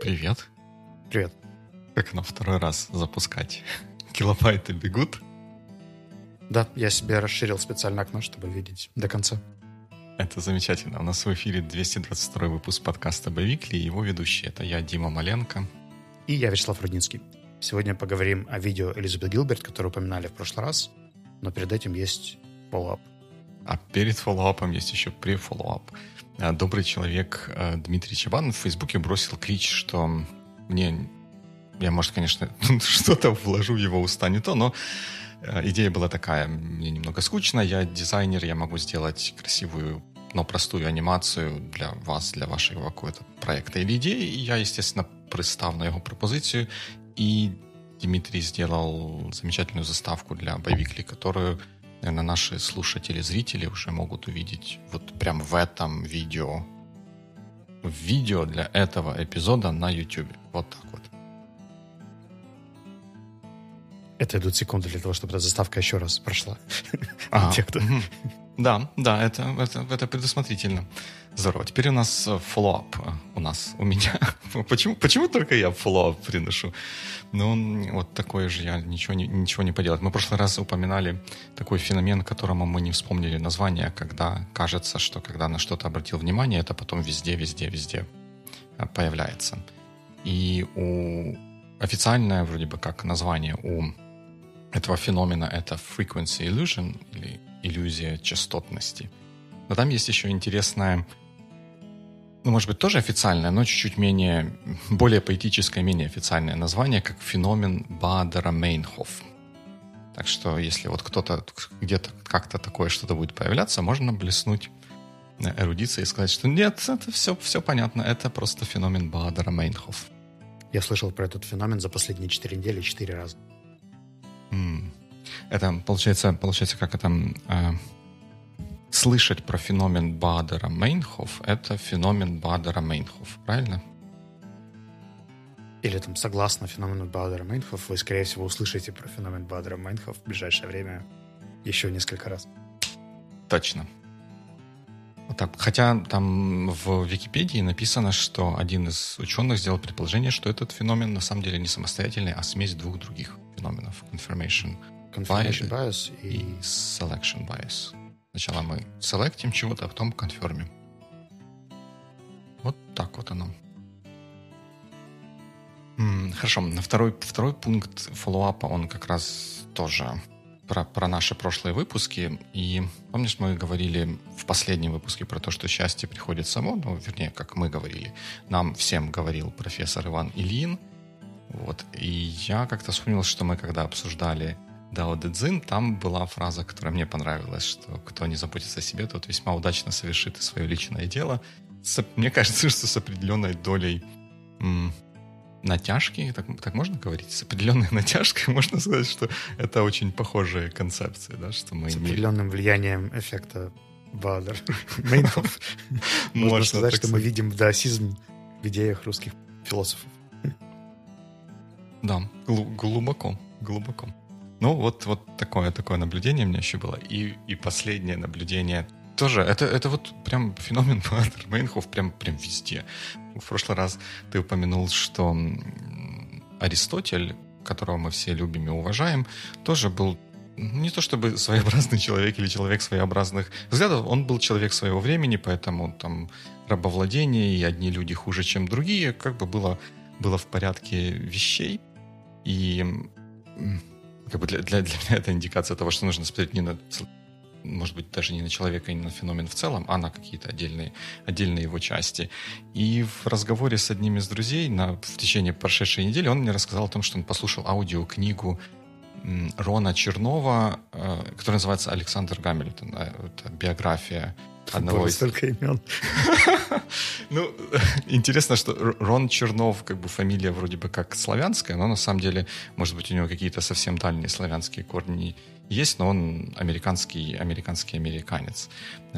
Привет. Привет. Как на второй раз запускать? Килобайты бегут? Да, я себе расширил специально окно, чтобы видеть до конца. Это замечательно. У нас в эфире 222 выпуск подкаста «Biweekly» и его ведущий. Это я, Дима Маленко. И я, Вячеслав Рудницкий. Сегодня поговорим о видео Элизабет Гилберт, которое упоминали в прошлый раз, но перед этим есть follow-up. А перед follow-up ом есть еще пре follow-up. А, добрый человек а, Дмитрий Чабан в Фейсбуке бросил клич, что мне... Я, может, конечно, что-то вложу в его уста не то, но а, идея была такая. Мне немного скучно, я дизайнер, я могу сделать красивую, но простую анимацию для вас, для вашего какого-то проекта или идеи. И я, естественно, пристав на его пропозицию, и Дмитрий сделал замечательную заставку для Боевикли, которую наверное, наши слушатели, зрители уже могут увидеть вот прям в этом видео. В видео для этого эпизода на YouTube. Вот так вот. Это идут секунды для того, чтобы эта заставка еще раз прошла. А, Те, кто... Да, да, это, это, это предусмотрительно. Здорово. Теперь у нас follow-up. Э, у нас, у меня. почему, почему только я follow-up приношу? Ну, вот такое же я ничего не, ничего не поделать. Мы в прошлый раз упоминали такой феномен, которому мы не вспомнили название, когда кажется, что когда на что-то обратил внимание, это потом везде, везде, везде э, появляется. И у официальное вроде бы как название у этого феномена это frequency illusion или иллюзия частотности. Но там есть еще интересная, ну, может быть, тоже официальное, но чуть-чуть менее, более поэтическое, менее официальное название, как феномен Бадера Мейнхоф. Так что, если вот кто-то где-то как-то такое что-то будет появляться, можно блеснуть эрудицией и сказать, что нет, это все, все понятно, это просто феномен Бадера Мейнхоф. Я слышал про этот феномен за последние четыре недели четыре раза. Это получается, получается, как это э, слышать про феномен Бадера Мейнхоф, это феномен Бадера Мейнхоф, правильно? Или там, согласно феномену Бадера Мейнхоф, вы, скорее всего, услышите про феномен Бадера Мейнхоф в ближайшее время еще несколько раз. Точно. Вот так. Хотя там в Википедии написано, что один из ученых сделал предположение, что этот феномен на самом деле не самостоятельный, а смесь двух других феноменов. Confirmation, Confirmation bias, bias и... и selection bias. Сначала мы селектим чего-то, а потом конфермим. Вот так вот оно. Хорошо, на второй, второй пункт фоллоуапа, он как раз тоже про, про наши прошлые выпуски. И помнишь, мы говорили в последнем выпуске про то, что счастье приходит само, ну, вернее, как мы говорили, нам всем говорил профессор Иван Ильин. Вот. И я как-то вспомнил, что мы когда обсуждали Дао Дэцзин, там была фраза, которая мне понравилась, что кто не заботится о себе, тот весьма удачно совершит свое личное дело. С, мне кажется, что с определенной долей м, натяжки, так, так можно говорить, с определенной натяжкой можно сказать, что это очень похожие концепции, да, что мы С имеем... определенным влиянием эффекта Бадер. Можно сказать, что мы видим даосизм в идеях русских философов. Да, глубоко, глубоко. Ну, вот, вот такое, такое наблюдение у меня еще было. И, и последнее наблюдение тоже, это, это вот прям феномен Мейнхоф прям, прям везде. В прошлый раз ты упомянул, что Аристотель, которого мы все любим и уважаем, тоже был не то чтобы своеобразный человек или человек своеобразных взглядов, он был человек своего времени, поэтому там рабовладение и одни люди хуже, чем другие, как бы было, было в порядке вещей. И как бы для, для, для меня это индикация того, что нужно смотреть не на может быть, даже не на человека, не на феномен в целом, а на какие-то отдельные, отдельные его части. И в разговоре с одним из друзей на, в течение прошедшей недели он мне рассказал о том, что он послушал аудиокнигу Рона Чернова, э, которая называется «Александр Гамильтон». Э, это биография одного из... столько имен. ну, интересно, что Рон Чернов, как бы фамилия вроде бы как славянская, но на самом деле, может быть, у него какие-то совсем дальние славянские корни есть, но он американский, американский американец,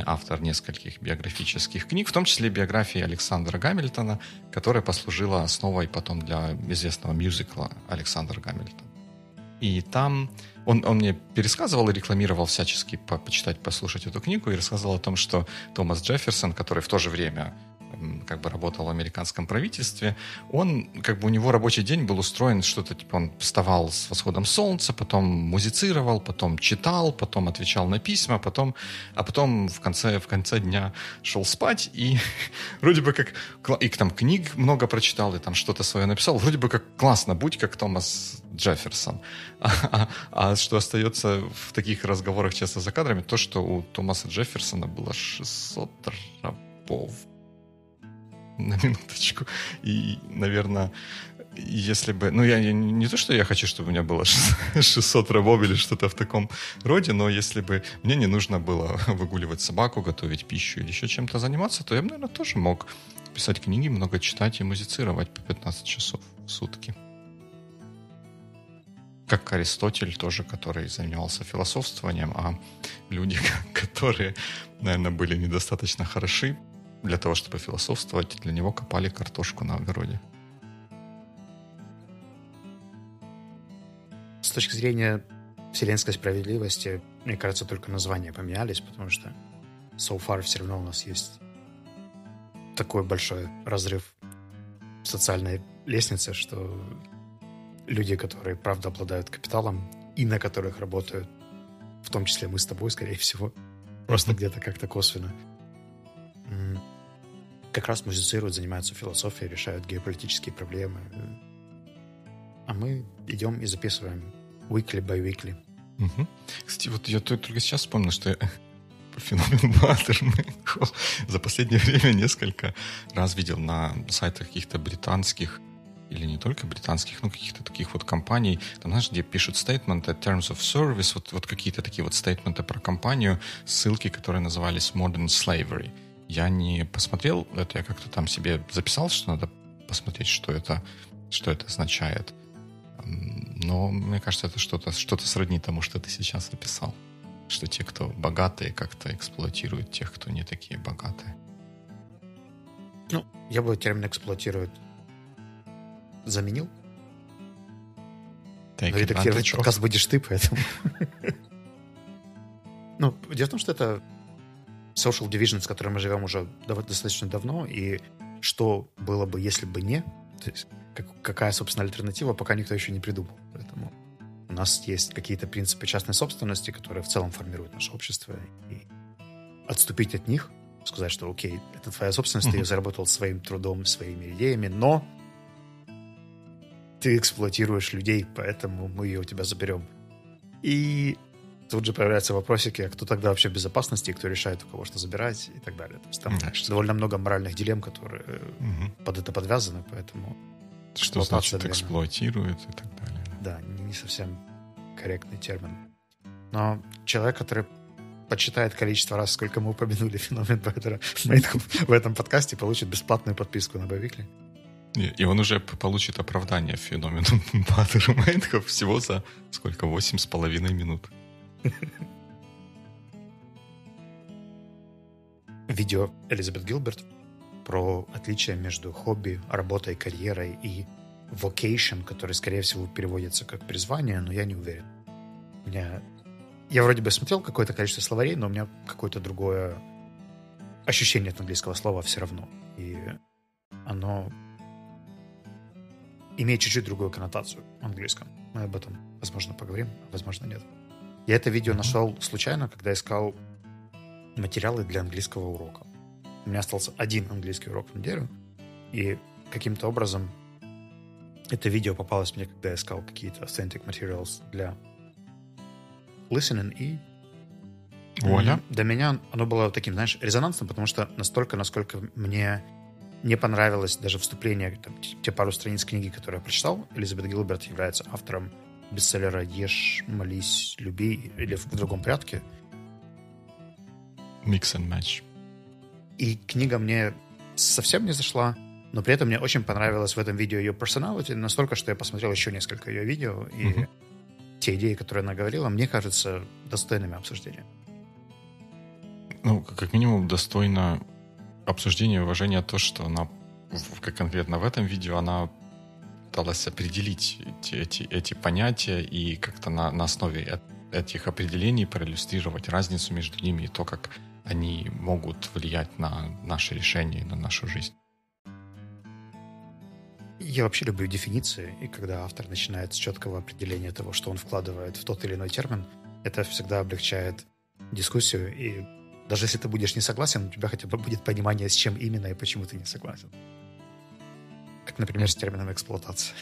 автор нескольких биографических книг, в том числе биографии Александра Гамильтона, которая послужила основой потом для известного мюзикла Александр Гамильтон. И там он, он мне пересказывал и рекламировал всячески по, почитать, послушать эту книгу и рассказывал о том, что Томас Джефферсон, который в то же время как бы работал в американском правительстве, он, как бы у него рабочий день был устроен что-то, типа он вставал с восходом солнца, потом музицировал, потом читал, потом отвечал на письма, потом, а потом в конце, в конце дня шел спать и вроде бы как, и там книг много прочитал, и там что-то свое написал, вроде бы как классно, будь как Томас Джефферсон. А, а, а что остается в таких разговорах часто за кадрами, то, что у Томаса Джефферсона было 600 рабов. На минуточку. И, наверное, если бы... Ну, я, я не то, что я хочу, чтобы у меня было 600 рабов или что-то в таком роде, но если бы мне не нужно было выгуливать собаку, готовить пищу или еще чем-то заниматься, то я бы, наверное, тоже мог писать книги, много читать и музицировать по 15 часов в сутки как Аристотель тоже, который занимался философствованием, а люди, которые, наверное, были недостаточно хороши для того, чтобы философствовать, для него копали картошку на огороде. С точки зрения вселенской справедливости, мне кажется, только названия поменялись, потому что so far все равно у нас есть такой большой разрыв в социальной лестнице, что люди, которые, правда, обладают капиталом и на которых работают, в том числе мы с тобой, скорее всего, просто где-то как-то косвенно, как раз музицируют, занимаются философией, решают геополитические проблемы. А мы идем и записываем weekly by weekly. Угу. Кстати, вот я только сейчас вспомнил, что феномен Баттермейн за последнее время несколько раз видел на сайтах каких-то британских или не только британских, но каких-то таких вот компаний, там, знаешь, где пишут стейтменты terms of service, вот, вот какие-то такие вот стейтменты про компанию, ссылки, которые назывались modern slavery. Я не посмотрел это, я как-то там себе записал, что надо посмотреть, что это, что это означает. Но мне кажется, это что-то что сродни тому, что ты сейчас описал. Что те, кто богатые, как-то эксплуатируют тех, кто не такие богатые. Ну, я бы термин эксплуатируют заменил. Но редактировать подкаст будешь ты, поэтому... Ну, дело в том, что это social division, с которым мы живем уже достаточно давно, и что было бы, если бы не, то есть как, какая, собственно, альтернатива, пока никто еще не придумал. Поэтому у нас есть какие-то принципы частной собственности, которые в целом формируют наше общество, и отступить от них, сказать, что, окей, это твоя собственность, ты ее заработал своим трудом, своими идеями, но ты эксплуатируешь людей, поэтому мы ее у тебя заберем. И тут же появляются вопросики, а кто тогда вообще в безопасности, кто решает, у кого что забирать и так далее. То есть там да, довольно много моральных дилемм, которые угу. под это подвязаны, поэтому... Что значит наверное, эксплуатирует и так далее. Да, не совсем корректный термин. Но человек, который подсчитает количество раз, сколько мы упомянули феномен Бэдера в этом подкасте, получит бесплатную подписку на Бавикли. И он уже получит оправдание феномену Баттермейнха всего за сколько? Восемь с половиной минут. Видео Элизабет Гилберт про отличие между хобби, работой, карьерой и vocation, который, скорее всего, переводится как призвание, но я не уверен. У меня... Я вроде бы смотрел какое-то количество словарей, но у меня какое-то другое ощущение от английского слова все равно. И оно имеет чуть-чуть другую коннотацию в английском. Мы об этом, возможно, поговорим, возможно, нет. Я это видео нашел случайно, когда искал материалы для английского урока. У меня остался один английский урок в неделю, и каким-то образом это видео попалось мне, когда я искал какие-то authentic materials для listening, и Вуаля. Для меня оно было таким, знаешь, резонансным, потому что настолько, насколько мне не понравилось даже вступление, там, те пару страниц книги, которые я прочитал. Элизабет Гилберт является автором бестселлера «Ешь, молись, люби» или в другом порядке. Mix and match. И книга мне совсем не зашла, но при этом мне очень понравилось в этом видео ее personality, настолько, что я посмотрел еще несколько ее видео, и uh-huh. те идеи, которые она говорила, мне кажется достойными обсуждения. Ну, как минимум, достойно обсуждение и уважение то, что она, как конкретно в этом видео, она пыталась определить эти, эти, эти понятия и как-то на, на основе этих определений проиллюстрировать разницу между ними и то, как они могут влиять на наши решения и на нашу жизнь. Я вообще люблю дефиниции, и когда автор начинает с четкого определения того, что он вкладывает в тот или иной термин, это всегда облегчает дискуссию, и даже если ты будешь не согласен, у тебя хотя бы будет понимание, с чем именно и почему ты не согласен. Как, например, с термином эксплуатация.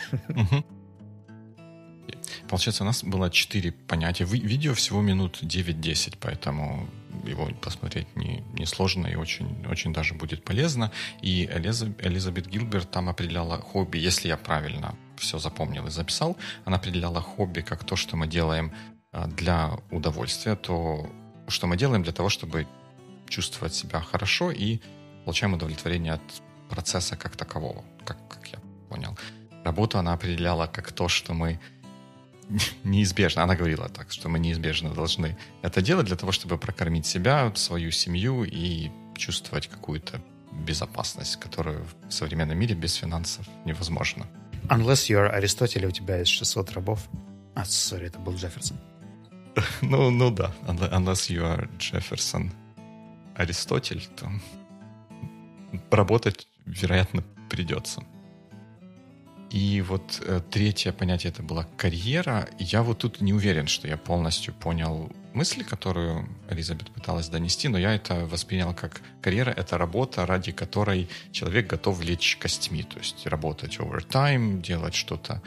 Получается, у нас было четыре понятия. Видео всего минут 9-10, поэтому его посмотреть не, не сложно и очень, очень даже будет полезно. И Элизабет Гилберт там определяла хобби, если я правильно все запомнил и записал, она определяла хобби как то, что мы делаем а, для удовольствия, то, что мы делаем для того, чтобы чувствовать себя хорошо и получаем удовлетворение от процесса как такового, как, как я понял. Работу она определяла как то, что мы неизбежно, она говорила так, что мы неизбежно должны это делать для того, чтобы прокормить себя, свою семью и чувствовать какую-то безопасность, которую в современном мире без финансов невозможно. Unless you're Аристотель, у тебя есть 600 рабов. А, сори, это был Джефферсон. ну, ну да, unless you are Джефферсон Аристотель, то работать, вероятно, придется. И вот э, третье понятие это была карьера. Я вот тут не уверен, что я полностью понял мысли, которую Элизабет пыталась донести, но я это воспринял как карьера — это работа, ради которой человек готов лечь костьми, то есть работать овертайм, делать что-то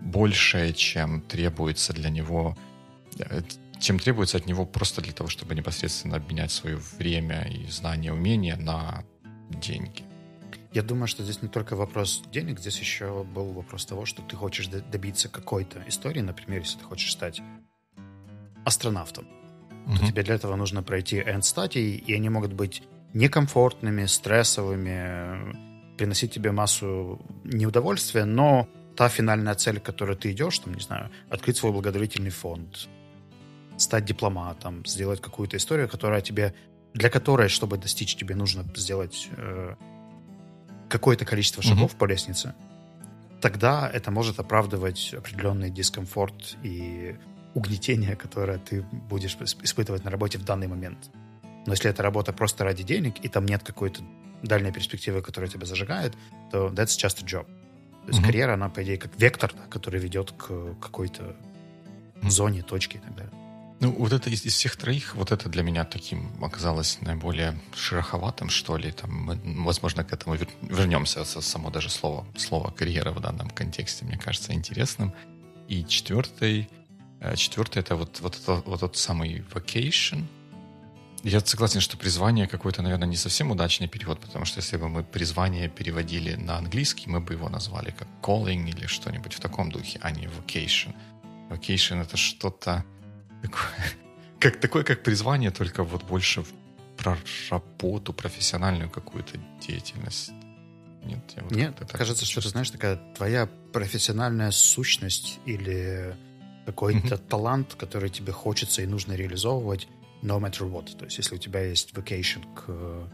большее, чем требуется для него, э, чем требуется от него просто для того, чтобы непосредственно обменять свое время и знания, умения на деньги. Я думаю, что здесь не только вопрос денег, здесь еще был вопрос того, что ты хочешь добиться какой-то истории. Например, если ты хочешь стать астронавтом, mm-hmm. то тебе для этого нужно пройти end стадии, и они могут быть некомфортными, стрессовыми, приносить тебе массу неудовольствия, но та финальная цель, к которой ты идешь, там, не знаю, открыть свой благотворительный фонд, стать дипломатом, сделать какую-то историю, которая тебе, для которой, чтобы достичь, тебе нужно сделать э, какое-то количество шагов mm-hmm. по лестнице, тогда это может оправдывать определенный дискомфорт и угнетение, которое ты будешь испытывать на работе в данный момент. Но если это работа просто ради денег, и там нет какой-то дальней перспективы, которая тебя зажигает, то that's just a job. То есть mm-hmm. карьера, она, по идее, как вектор, который ведет к какой-то mm-hmm. зоне, точке и так далее. Ну, вот это из, из всех троих, вот это для меня таким оказалось наиболее шероховатым, что ли. Там мы, возможно, к этому вернемся. Само даже слово, слово карьера в данном контексте, мне кажется, интересным. И четвертый, э, четвертый это вот, вот, это, вот тот самый vacation. Я согласен, что призвание какой-то, наверное, не совсем удачный перевод, потому что если бы мы призвание переводили на английский, мы бы его назвали как calling или что-нибудь в таком духе, а не vacation. Vacation — это что-то как, такое, как призвание, только вот больше про работу, профессиональную какую-то деятельность. Нет, я вот Нет кажется, что ты знаешь, такая твоя профессиональная сущность или какой-то mm-hmm. талант, который тебе хочется и нужно реализовывать no matter what. То есть, если у тебя есть vacation к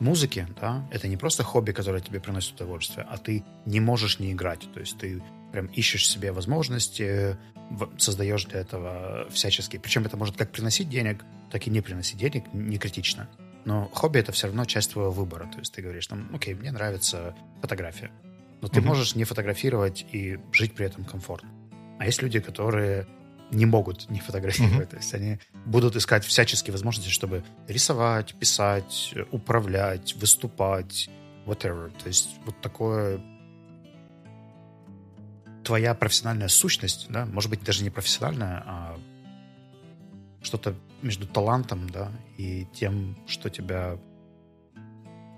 музыке, да, это не просто хобби, которое тебе приносит удовольствие, а ты не можешь не играть. То есть ты прям ищешь себе возможности, создаешь для этого всячески. Причем это может как приносить денег, так и не приносить денег, не критично. Но хобби это все равно часть твоего выбора. То есть ты говоришь, там, окей, мне нравится фотография. Но ты mm-hmm. можешь не фотографировать и жить при этом комфортно. А есть люди, которые не могут не фотографировать. Mm-hmm. То есть они будут искать всяческие возможности, чтобы рисовать, писать, управлять, выступать, whatever. То есть вот такое твоя профессиональная сущность, да, может быть, даже не профессиональная, а что-то между талантом, да, и тем, что тебя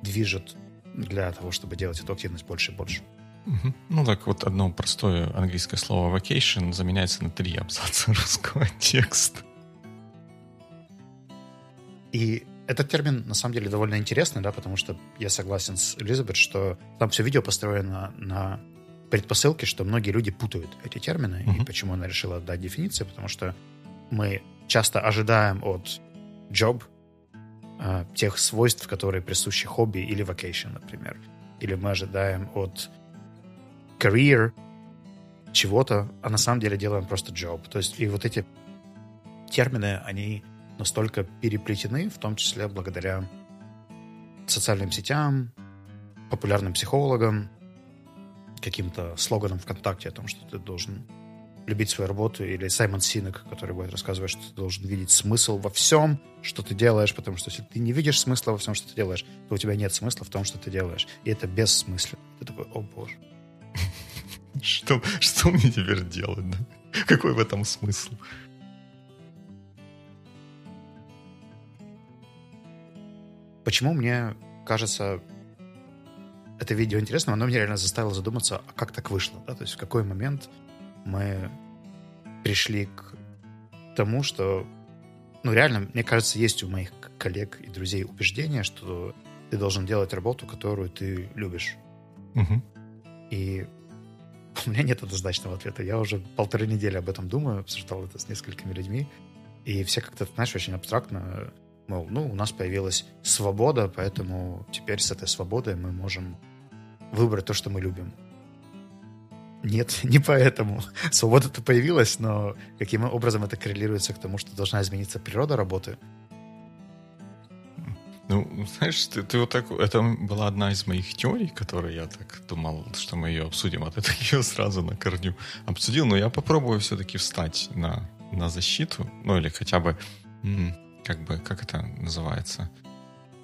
движет для того, чтобы делать эту активность больше и больше. Угу. Ну так вот одно простое английское слово vacation заменяется на три абзаца русского текста. И этот термин на самом деле довольно интересный, да, потому что я согласен с Элизабет, что там все видео построено на предпосылки, что многие люди путают эти термины. Uh-huh. И почему она решила дать дефиницию? Потому что мы часто ожидаем от job э, тех свойств, которые присущи хобби или vacation, например. Или мы ожидаем от career чего-то, а на самом деле делаем просто job. То есть и вот эти термины, они настолько переплетены, в том числе благодаря социальным сетям, популярным психологам, каким-то слоганом ВКонтакте о том, что ты должен любить свою работу, или Саймон Синек, который будет рассказывать, что ты должен видеть смысл во всем, что ты делаешь, потому что если ты не видишь смысла во всем, что ты делаешь, то у тебя нет смысла в том, что ты делаешь. И это бессмысленно. Ты такой, о боже. Что, что мне теперь делать, да? Какой в этом смысл? Почему мне кажется это видео интересным, оно меня реально заставило задуматься, а как так вышло, да? То есть в какой момент мы пришли к тому, что, ну, реально, мне кажется, есть у моих коллег и друзей убеждение, что ты должен делать работу, которую ты любишь. Угу. И у меня нет однозначного ответа. Я уже полторы недели об этом думаю, обсуждал это с несколькими людьми. И все как-то, знаешь, очень абстрактно, мол, ну, у нас появилась свобода, поэтому теперь с этой свободой мы можем выбрать то, что мы любим. Нет, не поэтому. Свобода-то появилась, но каким образом это коррелируется к тому, что должна измениться природа работы? Ну, знаешь, ты, ты вот так... Это была одна из моих теорий, которые я так думал, что мы ее обсудим, а ты так ее сразу на корню обсудил. Но я попробую все-таки встать на, на защиту, ну или хотя бы, как бы, как это называется,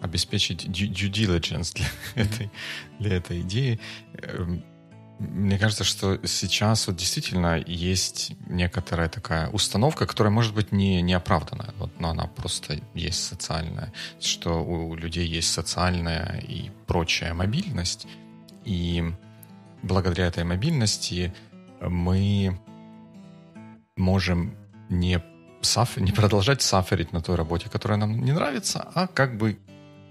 обеспечить due, diligence для этой, для этой идеи. Эм, мне кажется, что сейчас вот действительно есть некоторая такая установка, которая может быть не, не оправданная, вот, но она просто есть социальная, что у людей есть социальная и прочая мобильность, и благодаря этой мобильности мы можем не, саф, не продолжать саферить на той работе, которая нам не нравится, а как бы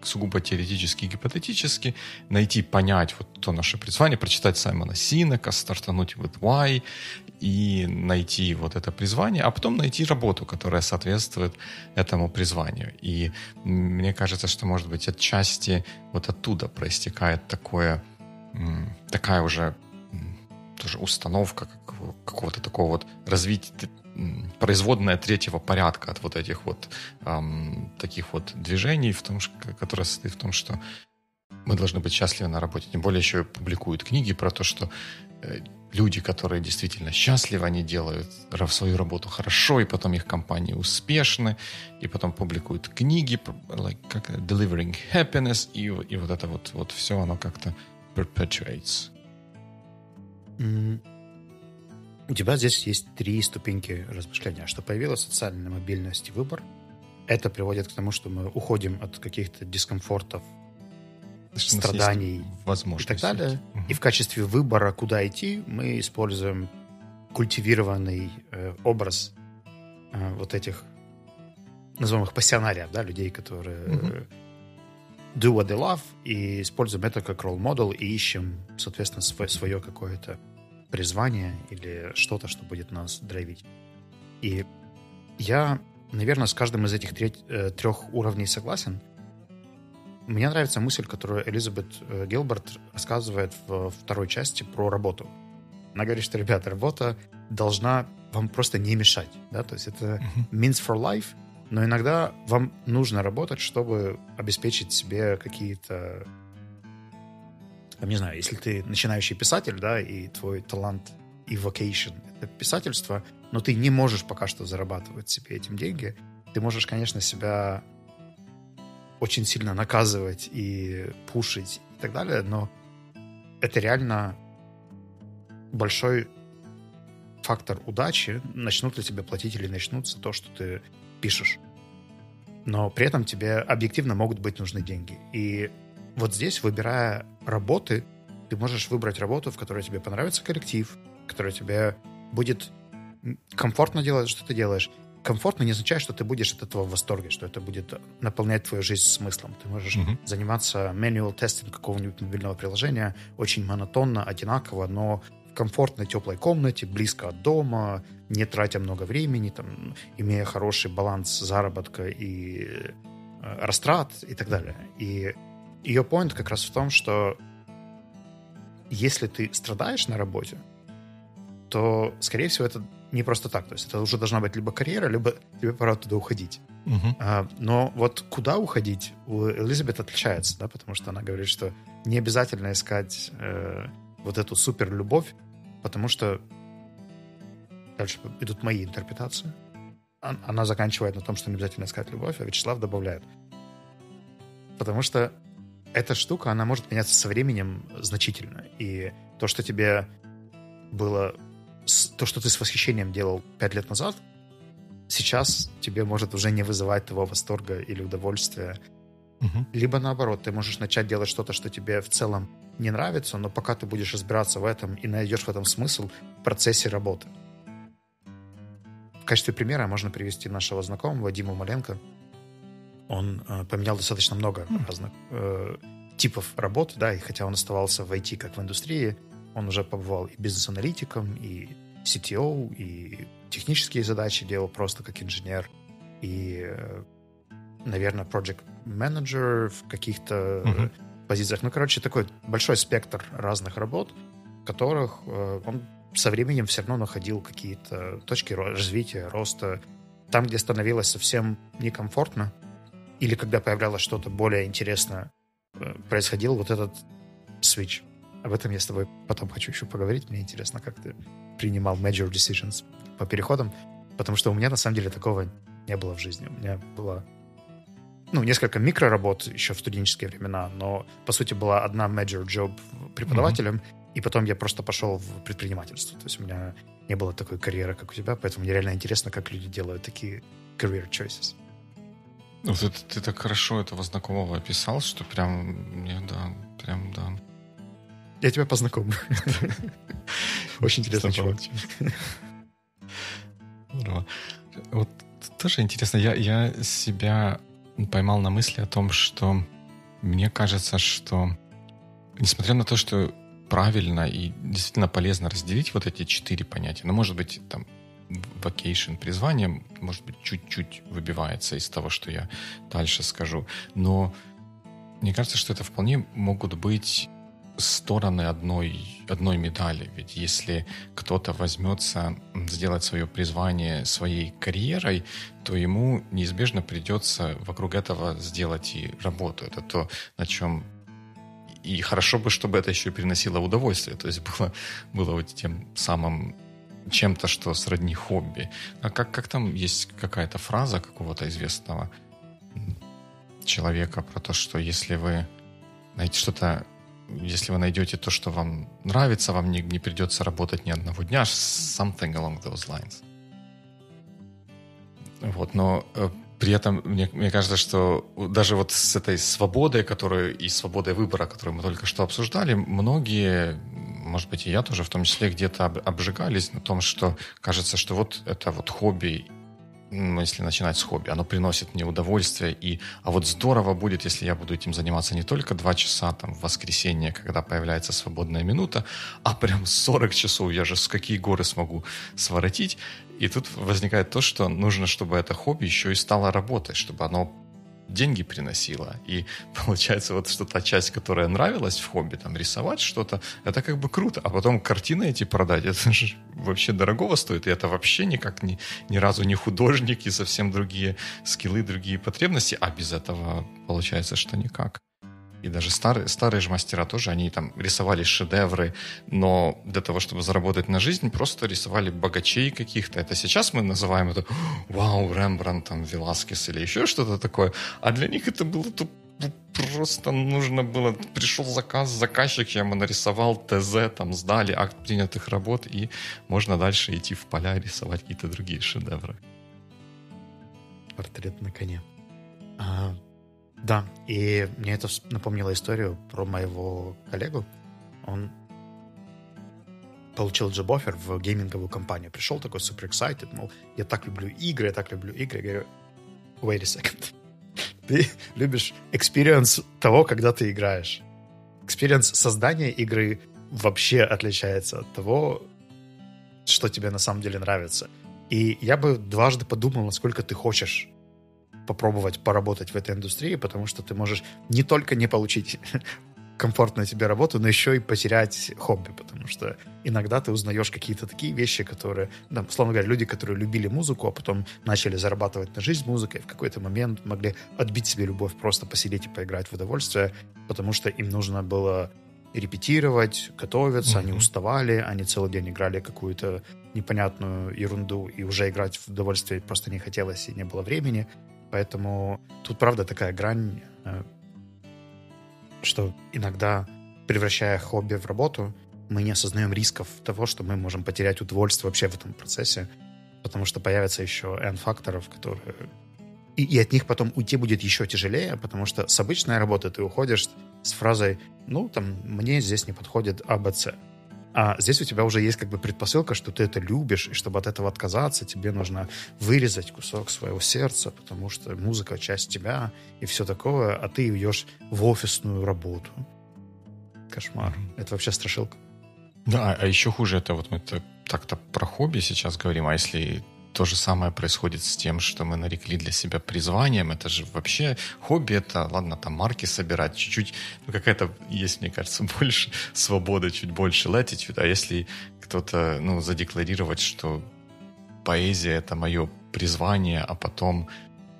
сугубо теоретически и гипотетически, найти, понять вот то наше призвание, прочитать Саймона Синека, стартануть with why и найти вот это призвание, а потом найти работу, которая соответствует этому призванию. И мне кажется, что, может быть, отчасти вот оттуда проистекает такое, такая уже тоже установка какого-то такого вот развития производная третьего порядка от вот этих вот эм, таких вот движений, в том, которое состоит в том, что мы должны быть счастливы на работе. Тем более еще публикуют книги про то, что э, люди, которые действительно счастливы, они делают свою работу хорошо, и потом их компании успешны, и потом публикуют книги, like, как delivering happiness, и, и вот это вот, вот все, оно как-то perpetuates. У тебя здесь есть три ступеньки размышления. Что появилась социальная мобильность и выбор. Это приводит к тому, что мы уходим от каких-то дискомфортов, страданий и так далее. Угу. И в качестве выбора, куда идти, мы используем культивированный э, образ э, вот этих, назовем их пассионариев, да, людей, которые угу. do what they love, и используем это как ролл-модел и ищем, соответственно, свое, свое какое-то призвание или что-то, что будет нас драйвить. И я, наверное, с каждым из этих треть, э, трех уровней согласен. Мне нравится мысль, которую Элизабет э, Гилберт рассказывает в второй части про работу. Она говорит, что, ребята, работа должна вам просто не мешать. Да? То есть это means for life, но иногда вам нужно работать, чтобы обеспечить себе какие-то там, не знаю, если ты начинающий писатель, да, и твой талант и vocation — это писательство, но ты не можешь пока что зарабатывать себе этим деньги, ты можешь, конечно, себя очень сильно наказывать и пушить и так далее, но это реально большой фактор удачи, начнут ли тебе платить или начнутся то, что ты пишешь. Но при этом тебе объективно могут быть нужны деньги. И вот здесь, выбирая работы, ты можешь выбрать работу, в которой тебе понравится коллектив, в которой тебе будет комфортно делать, что ты делаешь. Комфортно не означает, что ты будешь от этого в восторге, что это будет наполнять твою жизнь смыслом. Ты можешь uh-huh. заниматься manual тестинг какого-нибудь мобильного приложения очень монотонно, одинаково, но в комфортной теплой комнате, близко от дома, не тратя много времени, там, имея хороший баланс заработка и э, растрат и так далее. И ее point как раз в том, что если ты страдаешь на работе, то, скорее всего, это не просто так. То есть это уже должна быть либо карьера, либо тебе пора туда уходить. Uh-huh. А, но вот куда уходить у Элизабет отличается, да, потому что она говорит, что не обязательно искать э, вот эту супер любовь, потому что дальше идут мои интерпретации. Она заканчивает на том, что не обязательно искать любовь, а Вячеслав добавляет. Потому что эта штука, она может меняться со временем значительно. И то, что тебе было... То, что ты с восхищением делал пять лет назад, сейчас тебе может уже не вызывать того восторга или удовольствия. Угу. Либо наоборот, ты можешь начать делать что-то, что тебе в целом не нравится, но пока ты будешь разбираться в этом и найдешь в этом смысл в процессе работы. В качестве примера можно привести нашего знакомого Диму Маленко. Он э, поменял достаточно много mm. разных э, типов работ, да, и хотя он оставался в IT как в индустрии, он уже побывал и бизнес-аналитиком, и CTO, и технические задачи делал просто как инженер, и, э, наверное, project manager в каких-то mm-hmm. позициях. Ну, короче, такой большой спектр разных работ, в которых э, он со временем все равно находил какие-то точки развития, роста. Там, где становилось совсем некомфортно, или когда появлялось что-то более интересное, э, происходил вот этот switch. Об этом я с тобой потом хочу еще поговорить. Мне интересно, как ты принимал major decisions по переходам, потому что у меня на самом деле такого не было в жизни. У меня было ну, несколько микроработ еще в студенческие времена, но, по сути, была одна major job преподавателем, mm-hmm. И потом я просто пошел в предпринимательство. То есть у меня не было такой карьеры, как у тебя, поэтому мне реально интересно, как люди делают такие career choices. Ну, ты, ты так хорошо этого знакомого описал, что прям, мне, да, прям, да. Я тебя познакомлю. Очень интересный чувак. Здорово. Вот тоже интересно, я, я себя поймал на мысли о том, что мне кажется, что несмотря на то, что правильно и действительно полезно разделить вот эти четыре понятия. Но, может быть, там vacation призвание, может быть, чуть-чуть выбивается из того, что я дальше скажу. Но мне кажется, что это вполне могут быть стороны одной, одной медали. Ведь если кто-то возьмется сделать свое призвание своей карьерой, то ему неизбежно придется вокруг этого сделать и работу. Это то, на чем и хорошо бы, чтобы это еще и приносило удовольствие. То есть было, было вот тем самым чем-то, что сродни хобби. А как, как там есть какая-то фраза какого-то известного человека про то, что если вы найдете что-то, если вы найдете то, что вам нравится, вам не, не придется работать ни одного дня, something along those lines. Вот, но э, при этом мне, мне кажется, что даже вот с этой свободой, которую и свободой выбора, которую мы только что обсуждали, многие, может быть, и я тоже в том числе где-то обжигались на том, что кажется, что вот это вот хобби ну, если начинать с хобби, оно приносит мне удовольствие, и, а вот здорово будет, если я буду этим заниматься не только два часа там в воскресенье, когда появляется свободная минута, а прям 40 часов, я же с какие горы смогу своротить, и тут возникает то, что нужно, чтобы это хобби еще и стало работой, чтобы оно деньги приносило. И получается вот что та часть, которая нравилась в хобби, там рисовать что-то, это как бы круто. А потом картины эти продать, это же вообще дорогого стоит. И это вообще никак ни, ни разу не художник и совсем другие скиллы, другие потребности. А без этого получается, что никак. И даже старые, старые же мастера тоже, они там рисовали шедевры, но для того, чтобы заработать на жизнь, просто рисовали богачей каких-то. Это сейчас мы называем это «Вау, Рембрандт, там, Веласкес» или еще что-то такое. А для них это было тут просто нужно было, пришел заказ, заказчик, я ему нарисовал ТЗ, там сдали акт принятых работ, и можно дальше идти в поля рисовать какие-то другие шедевры. Портрет на коне. А, да, и мне это напомнило историю про моего коллегу. Он получил джоб-оффер в гейминговую компанию. Пришел такой супер excited, мол, я так люблю игры, я так люблю игры. Я говорю, wait a second. Ты любишь experience того, когда ты играешь. Experience создания игры вообще отличается от того, что тебе на самом деле нравится. И я бы дважды подумал, насколько ты хочешь попробовать поработать в этой индустрии, потому что ты можешь не только не получить комфортную тебе работу, но еще и потерять хобби, потому что иногда ты узнаешь какие-то такие вещи, которые, да, условно говоря, люди, которые любили музыку, а потом начали зарабатывать на жизнь музыкой, в какой-то момент могли отбить себе любовь, просто посидеть и поиграть в удовольствие, потому что им нужно было репетировать, готовиться, mm-hmm. они уставали, они целый день играли какую-то непонятную ерунду, и уже играть в удовольствие просто не хотелось и не было времени. Поэтому тут, правда, такая грань, э, что иногда, превращая хобби в работу, мы не осознаем рисков того, что мы можем потерять удовольствие вообще в этом процессе, потому что появится еще N факторов, которые... И, и от них потом уйти будет еще тяжелее, потому что с обычной работы ты уходишь с фразой «ну, там, мне здесь не подходит А, Б, С». А здесь у тебя уже есть как бы предпосылка, что ты это любишь, и чтобы от этого отказаться, тебе нужно вырезать кусок своего сердца, потому что музыка — часть тебя и все такое, а ты идешь в офисную работу. Кошмар. Это вообще страшилка. Да, а еще хуже это вот мы так-то про хобби сейчас говорим, а если то же самое происходит с тем, что мы нарекли для себя призванием. Это же вообще хобби, это, ладно, там марки собирать, чуть-чуть, ну, какая-то есть, мне кажется, больше свободы, чуть больше latitude. А если кто-то, ну, задекларировать, что поэзия — это мое призвание, а потом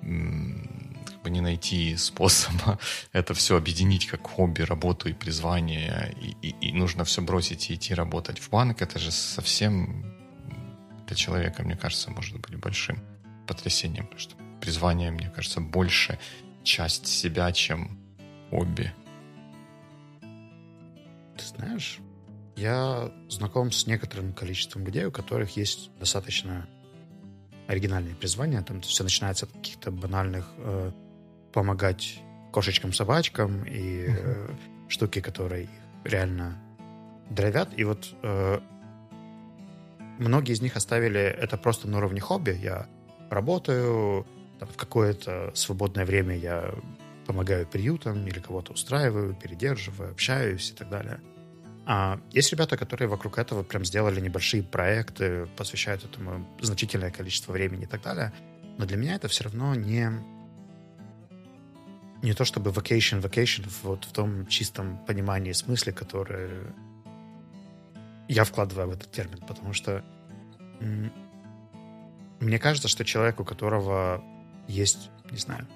как бы не найти способа это все объединить как хобби, работу и призвание, и, и, и нужно все бросить и идти работать в банк, это же совсем для человека, мне кажется, может быть большим потрясением, потому что призвание, мне кажется, больше часть себя, чем хобби. Ты знаешь, я знаком с некоторым количеством людей, у которых есть достаточно оригинальные призвания. Там все начинается от каких-то банальных э, помогать кошечкам, собачкам и э, штуки, которые реально дровят. И вот э, многие из них оставили это просто на уровне хобби. Я работаю, там, в какое-то свободное время я помогаю приютам или кого-то устраиваю, передерживаю, общаюсь и так далее. А есть ребята, которые вокруг этого прям сделали небольшие проекты, посвящают этому значительное количество времени и так далее. Но для меня это все равно не не то чтобы vacation, vacation вот в том чистом понимании смысле, который я вкладываю в этот термин, потому что мне кажется, что человек, у которого есть, не знаю,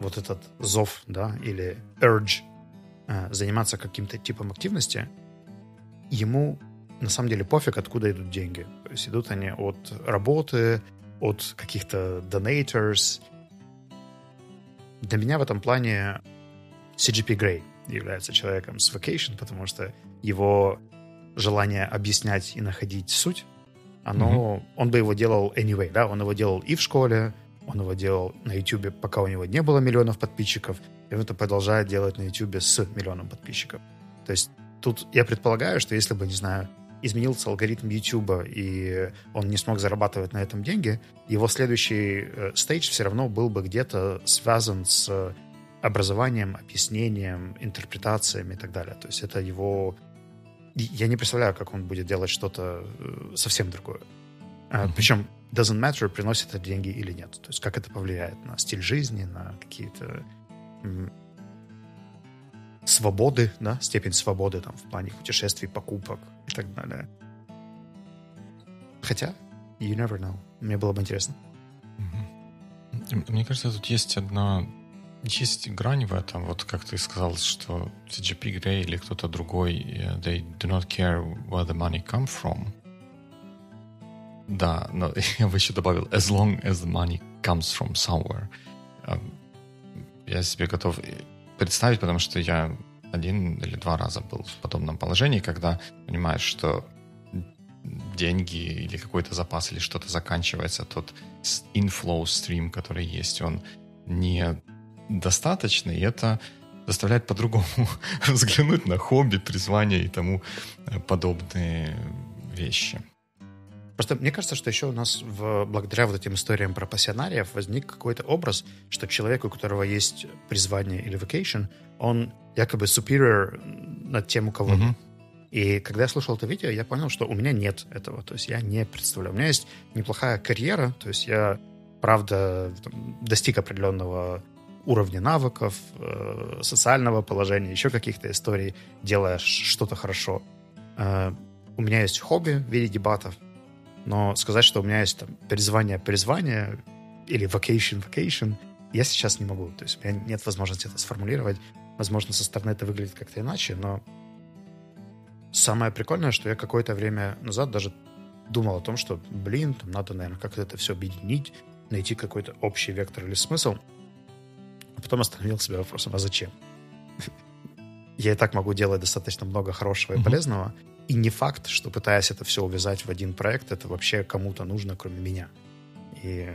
вот этот зов, да, или urge э, заниматься каким-то типом активности, ему на самом деле пофиг, откуда идут деньги. То есть идут они от работы, от каких-то donators. Для меня в этом плане CGP Grey является человеком с vacation, потому что его желание объяснять и находить суть, оно, mm-hmm. он бы его делал anyway, да, он его делал и в школе, он его делал на YouTube, пока у него не было миллионов подписчиков, и он это продолжает делать на YouTube с миллионом подписчиков. То есть тут я предполагаю, что если бы, не знаю, изменился алгоритм YouTube, и он не смог зарабатывать на этом деньги, его следующий э, стейдж все равно был бы где-то связан с образованием, объяснением, интерпретациями и так далее. То есть это его я не представляю, как он будет делать что-то э, совсем другое. Mm-hmm. Причем doesn't matter, приносит это деньги или нет. То есть как это повлияет на стиль жизни, на какие-то свободы, да, степень свободы там в плане путешествий, покупок и так далее. Хотя, you never know. Мне было бы интересно. Мне кажется, тут есть одна есть грань в этом, вот как ты сказал, что CGP Grey или кто-то другой, they do not care where the money come from. Да, но я бы еще добавил, as long as the money comes from somewhere. Эм, я себе готов представить, потому что я один или два раза был в подобном положении, когда понимаешь, что деньги или какой-то запас или что-то заканчивается, тот inflow stream, который есть, он не достаточно, и это заставляет по-другому взглянуть на хобби, призвание и тому э, подобные вещи. Просто мне кажется, что еще у нас в, благодаря вот этим историям про пассионариев возник какой-то образ, что человек, у которого есть призвание или vocation, он якобы superior над тем, у кого mm-hmm. И когда я слушал это видео, я понял, что у меня нет этого. То есть я не представляю. У меня есть неплохая карьера, то есть я, правда, там, достиг определенного уровня навыков, э, социального положения, еще каких-то историй, делая что-то хорошо. Э, у меня есть хобби в виде дебатов, но сказать, что у меня есть там призвание, призвание или vacation, vacation, я сейчас не могу. То есть у меня нет возможности это сформулировать. Возможно, со стороны это выглядит как-то иначе, но самое прикольное, что я какое-то время назад даже думал о том, что, блин, там надо, наверное, как-то это все объединить, найти какой-то общий вектор или смысл. А потом остановил себя вопросом, а зачем? Я и так могу делать достаточно много хорошего и полезного, и не факт, что пытаясь это все увязать в один проект, это вообще кому-то нужно, кроме меня. И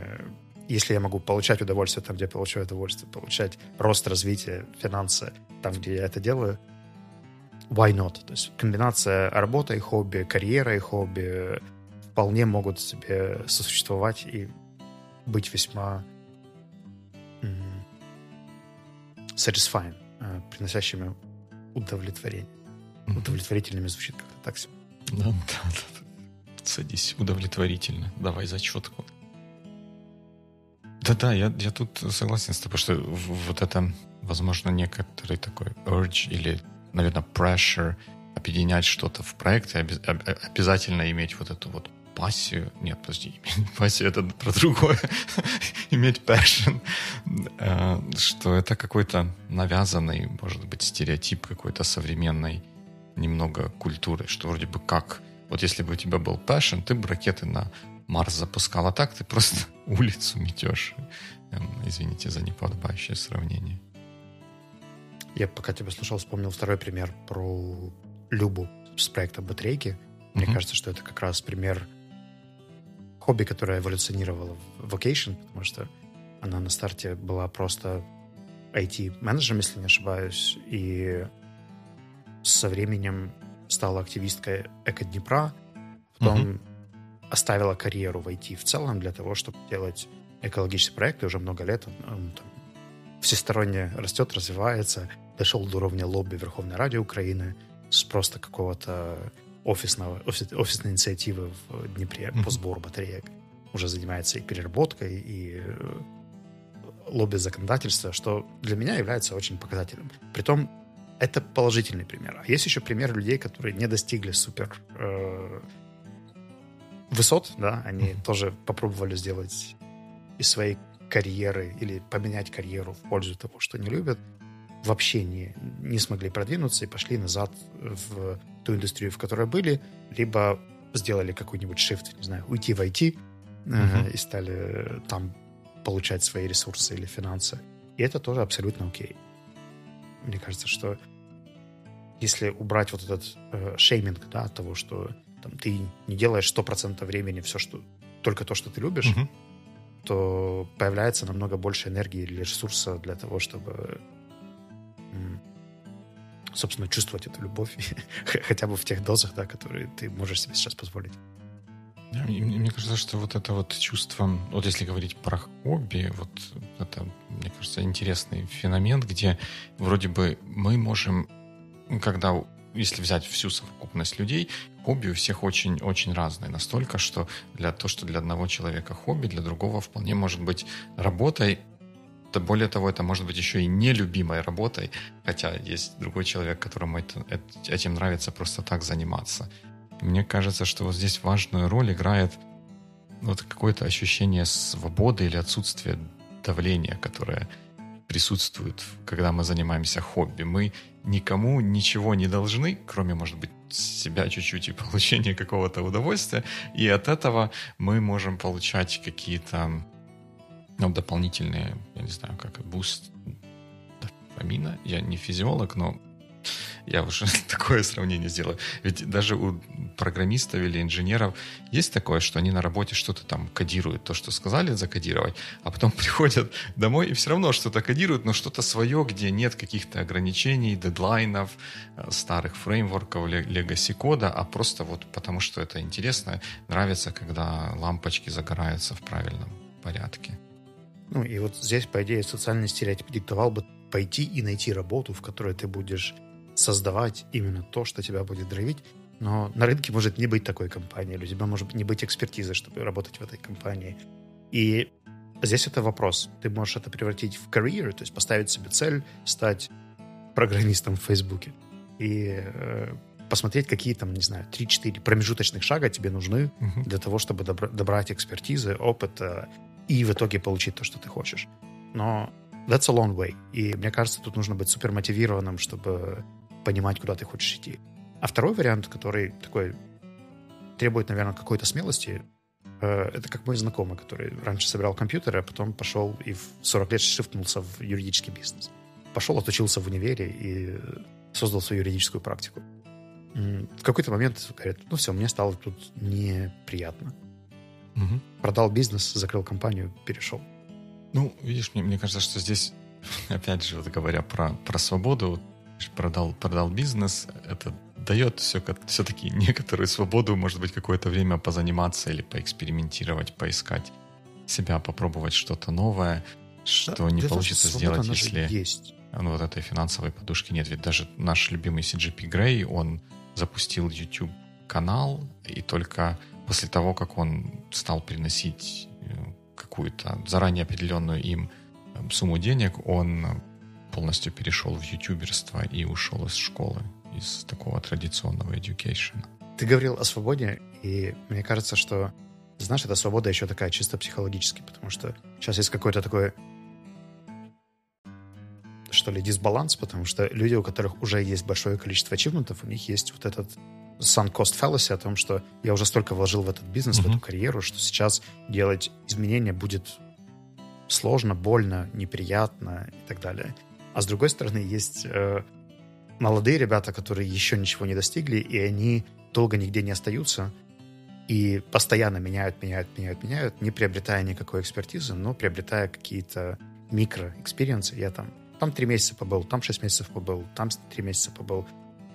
если я могу получать удовольствие там, где я получаю удовольствие, получать рост, развитие, финансы там, где я это делаю, why not? То есть комбинация работы и хобби, карьера и хобби вполне могут себе сосуществовать и быть весьма satisfying, э, приносящими удовлетворение. Удовлетворительными звучит как-то так себе. Да, да, да. Садись, удовлетворительно. Давай зачетку. Да-да, я, я тут согласен с тобой, что вот это, возможно, некоторый такой urge или, наверное, pressure объединять что-то в проекте, обязательно иметь вот эту вот пассию. Нет, подожди, пассию это про другое. иметь passion. Э, что это какой-то навязанный, может быть, стереотип какой-то современной немного культуры, что вроде бы как, вот если бы у тебя был passion, ты бы ракеты на Марс запускал, а так ты просто улицу метешь. Эм, извините за неподобающее сравнение. Я пока тебя слушал, вспомнил второй пример про Любу с проекта батарейки. Мне mm-hmm. кажется, что это как раз пример хобби, которое эволюционировало в Vocation, потому что она на старте была просто IT-менеджером, если не ошибаюсь, и со временем стала активисткой Эко Днепра, потом uh-huh. оставила карьеру в IT в целом для того, чтобы делать экологические проекты уже много лет. Он там всесторонне растет, развивается, дошел до уровня лобби Верховной Ради Украины с просто какого-то офисного, офис, офисной инициативы в Днепре uh-huh. по сбору батареек. Уже занимается и переработкой, и э, лобби законодательства, что для меня является очень показательным. Притом это положительный пример. А есть еще пример людей, которые не достигли супер э, высот, да, они mm-hmm. тоже попробовали сделать из своей карьеры или поменять карьеру в пользу того, что не любят, вообще не, не смогли продвинуться и пошли назад в ту индустрию, в которой были, либо сделали какой-нибудь shift, не знаю, уйти в IT mm-hmm. э, и стали там получать свои ресурсы или финансы. И это тоже абсолютно окей. Мне кажется, что если убрать вот этот э, шейминг, да, от того, что там, ты не делаешь 100% времени все, что только то, что ты любишь, угу. то появляется намного больше энергии или ресурса для того, чтобы собственно, чувствовать эту любовь хотя бы в тех дозах, да, которые ты можешь себе сейчас позволить. Мне кажется, что вот это вот чувство, вот если говорить про хобби, вот это, мне кажется, интересный феномен, где вроде бы мы можем когда, если взять всю совокупность людей, хобби у всех очень-очень разные. Настолько, что для то, что для одного человека хобби, для другого вполне может быть работой, более того, это может быть еще и нелюбимой работой, хотя есть другой человек, которому это, этим нравится просто так заниматься. Мне кажется, что вот здесь важную роль играет вот какое-то ощущение свободы или отсутствие давления, которое присутствует, когда мы занимаемся хобби. Мы никому ничего не должны, кроме, может быть, себя чуть-чуть и получения какого-то удовольствия. И от этого мы можем получать какие-то ну, дополнительные, я не знаю, как boost дофамина. Я не физиолог, но я уже такое сравнение сделаю. Ведь даже у программистов или инженеров есть такое, что они на работе что-то там кодируют, то, что сказали закодировать, а потом приходят домой и все равно что-то кодируют, но что-то свое, где нет каких-то ограничений, дедлайнов, э, старых фреймворков, legacy кода, а просто вот потому, что это интересно, нравится, когда лампочки загораются в правильном порядке. Ну и вот здесь, по идее, социальный стереотип диктовал бы пойти и найти работу, в которой ты будешь создавать именно то, что тебя будет драйвить. Но на рынке может не быть такой компании, у тебя может не быть экспертизы, чтобы работать в этой компании. И здесь это вопрос. Ты можешь это превратить в career, то есть поставить себе цель стать программистом в Фейсбуке. И э, посмотреть, какие там, не знаю, 3-4 промежуточных шага тебе нужны uh-huh. для того, чтобы добра- добрать экспертизы, опыта и в итоге получить то, что ты хочешь. Но that's a long way. И мне кажется, тут нужно быть супер мотивированным, чтобы понимать, куда ты хочешь идти. А второй вариант, который такой требует, наверное, какой-то смелости, э, это как мой знакомый, который раньше собирал компьютеры, а потом пошел и в 40 лет шифтнулся в юридический бизнес. Пошел, отучился в универе и создал свою юридическую практику. В какой-то момент говорят, ну все, мне стало тут неприятно. Угу. Продал бизнес, закрыл компанию, перешел. Ну, видишь, мне, мне кажется, что здесь, опять же, вот говоря про, про свободу, продал, продал бизнес, это дает все, все-таки некоторую свободу, может быть, какое-то время позаниматься или поэкспериментировать, поискать себя, попробовать что-то новое, что да, не получится сделать, если есть. Ну, вот этой финансовой подушки нет. Ведь даже наш любимый CGP Grey, он запустил YouTube канал, и только после того, как он стал приносить э, какую-то заранее определенную им э, сумму денег, он полностью перешел в ютуберство и ушел из школы, из такого традиционного education. Ты говорил о свободе, и мне кажется, что, знаешь, эта свобода еще такая чисто психологически, потому что сейчас есть какой-то такой что ли, дисбаланс, потому что люди, у которых уже есть большое количество ачивментов, у них есть вот этот sunk cost fallacy о том, что я уже столько вложил в этот бизнес, uh-huh. в эту карьеру, что сейчас делать изменения будет сложно, больно, неприятно и так далее. А с другой стороны, есть э, молодые ребята, которые еще ничего не достигли, и они долго нигде не остаются, и постоянно меняют, меняют, меняют, меняют, не приобретая никакой экспертизы, но приобретая какие-то микро- experience ы. Я там, там три месяца побыл, там шесть месяцев побыл, там три месяца побыл.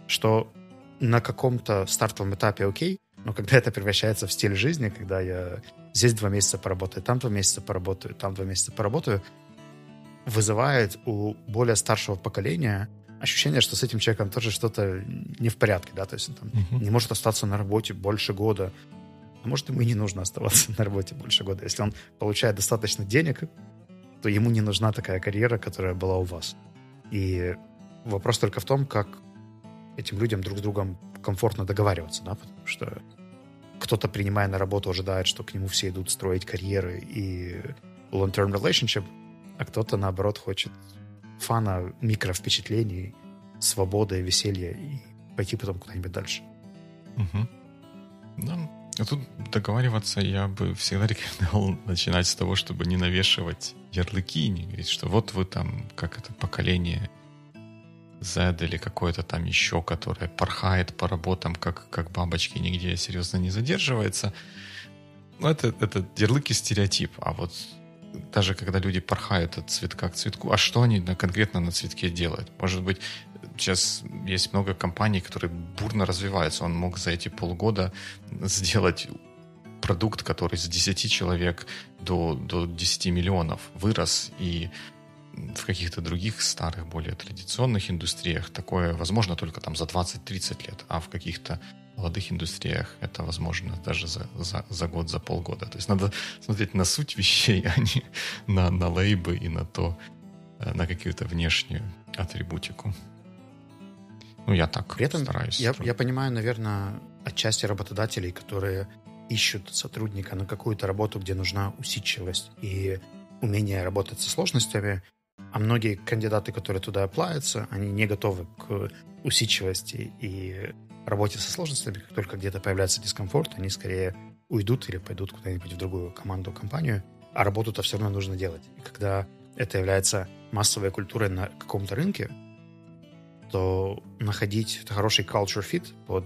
Что на каком-то стартовом этапе окей, но когда это превращается в стиль жизни, когда я здесь два месяца поработаю, там два месяца поработаю, там два месяца поработаю, вызывает у более старшего поколения ощущение, что с этим человеком тоже что-то не в порядке, да, то есть он там uh-huh. не может остаться на работе больше года. А может, ему и не нужно оставаться на работе больше года. Если он получает достаточно денег, то ему не нужна такая карьера, которая была у вас. И вопрос только в том, как этим людям друг с другом комфортно договариваться, да, потому что кто-то, принимая на работу, ожидает, что к нему все идут строить карьеры и long-term relationship, а кто-то, наоборот, хочет фана, микровпечатлений, свободы, веселья и пойти потом куда-нибудь дальше. Угу. Да. А тут договариваться я бы всегда рекомендовал начинать с того, чтобы не навешивать ярлыки, не говорить, что вот вы там, как это поколение Z или какое-то там еще, которое порхает по работам, как, как бабочки, нигде серьезно не задерживается. Ну, это, это ярлык и стереотип. А вот даже когда люди порхают от цветка к цветку, а что они конкретно на цветке делают? Может быть, сейчас есть много компаний, которые бурно развиваются. Он мог за эти полгода сделать продукт, который с 10 человек до, до 10 миллионов вырос, и в каких-то других старых, более традиционных индустриях такое возможно только там за 20-30 лет, а в каких-то молодых индустриях это возможно даже за, за, за год, за полгода. То есть надо смотреть на суть вещей, а не на, на лейбы и на то, э, на какую-то внешнюю атрибутику. Ну, я так При этом стараюсь. Я, я понимаю, наверное, отчасти работодателей, которые ищут сотрудника на какую-то работу, где нужна усидчивость и умение работать со сложностями, а многие кандидаты, которые туда оплаются, они не готовы к усидчивости и работе со сложностями. Как только где-то появляется дискомфорт, они скорее уйдут или пойдут куда-нибудь в другую команду, компанию, а работу-то все равно нужно делать. И когда это является массовой культурой на каком-то рынке, то находить хороший culture fit под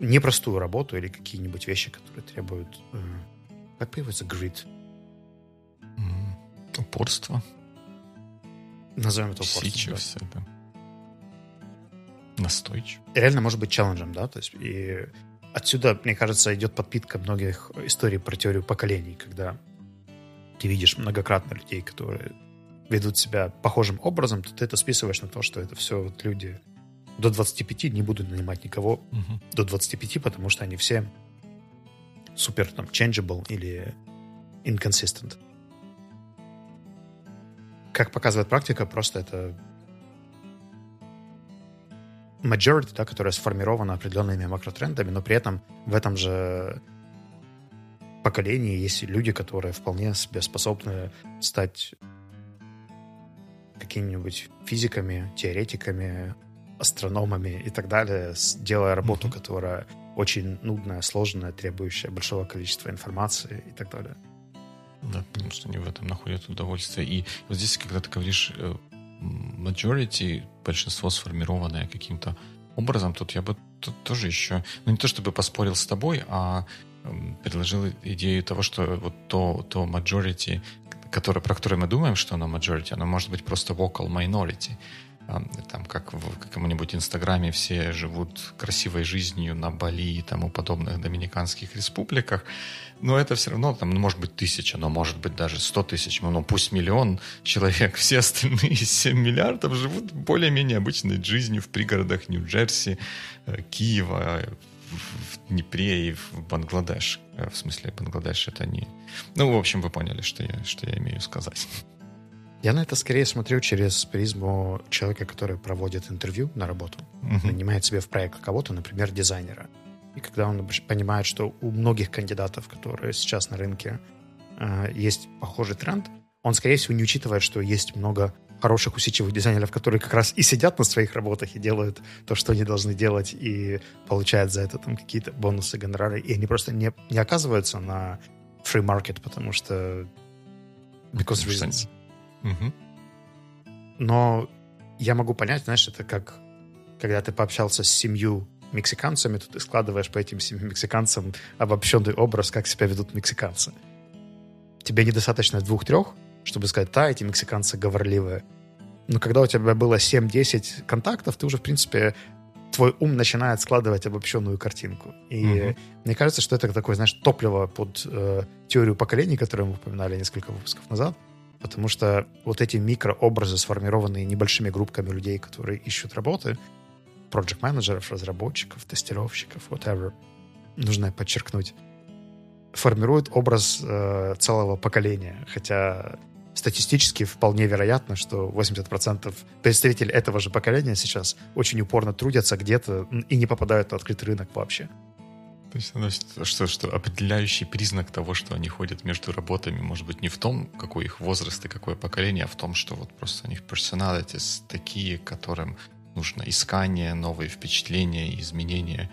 непростую работу или какие-нибудь вещи, которые требуют, э, как появится grit, Упорство. Назовем это упорством. Сичився, да. Настойчив. Реально может быть челленджем, да? То есть и отсюда, мне кажется, идет подпитка многих историй про теорию поколений, когда ты видишь многократно людей, которые ведут себя похожим образом, то ты это списываешь на то, что это все вот люди до 25 не будут нанимать никого угу. до 25, потому что они все супер там changeable или inconsistent как показывает практика, просто это majority, да, которая сформирована определенными макротрендами, но при этом в этом же поколении есть люди, которые вполне себе способны стать какими-нибудь физиками, теоретиками, астрономами и так далее, делая работу, mm-hmm. которая очень нудная, сложная, требующая большого количества информации и так далее. Да, потому что они в этом находят удовольствие. И вот здесь, когда ты говоришь э, majority, большинство сформированное каким-то образом, тут я бы тут тоже еще, ну не то чтобы поспорил с тобой, а предложил идею того, что вот то, то majority, которое, про которое мы думаем, что оно majority, оно может быть просто vocal minority. Там, как в каком-нибудь Инстаграме все живут красивой жизнью на Бали и тому подобных доминиканских республиках, но это все равно, там, ну, может быть, тысяча, но может быть даже сто тысяч, ну, пусть миллион человек, все остальные 7 миллиардов живут более-менее обычной жизнью в пригородах Нью-Джерси, э, Киева, в Днепре и в Бангладеш. Э, в смысле, Бангладеш это не... Ну, в общем, вы поняли, что я, что я имею сказать. Я на это скорее смотрю через призму человека, который проводит интервью на работу, uh-huh. нанимает себе в проект кого-то, например, дизайнера. И когда он понимает, что у многих кандидатов, которые сейчас на рынке, э, есть похожий тренд, он, скорее всего, не учитывает, что есть много хороших усидчивых дизайнеров, которые как раз и сидят на своих работах и делают то, что они должны делать, и получают за это там какие-то бонусы, гонорары, и они просто не, не оказываются на free market, потому что because reasons. Угу. Но я могу понять, знаешь, это как когда ты пообщался с семью мексиканцами, то ты складываешь по этим семи мексиканцам обобщенный образ, как себя ведут мексиканцы. Тебе недостаточно двух-трех, чтобы сказать, да, эти мексиканцы говорливые. Но когда у тебя было 7-10 контактов, ты уже, в принципе, твой ум начинает складывать обобщенную картинку. И угу. мне кажется, что это такое, знаешь, топливо под э, теорию поколений, которую мы упоминали несколько выпусков назад. Потому что вот эти микрообразы, сформированные небольшими группками людей, которые ищут работы, проект-менеджеров, разработчиков, тестировщиков, whatever, нужно подчеркнуть, формируют образ э, целого поколения. Хотя статистически вполне вероятно, что 80% представителей этого же поколения сейчас очень упорно трудятся где-то и не попадают на открытый рынок вообще. То есть, значит, что, что определяющий признак того, что они ходят между работами, может быть, не в том, какой их возраст и какое поколение, а в том, что вот просто у них personalities такие, которым нужно искание, новые впечатления, изменения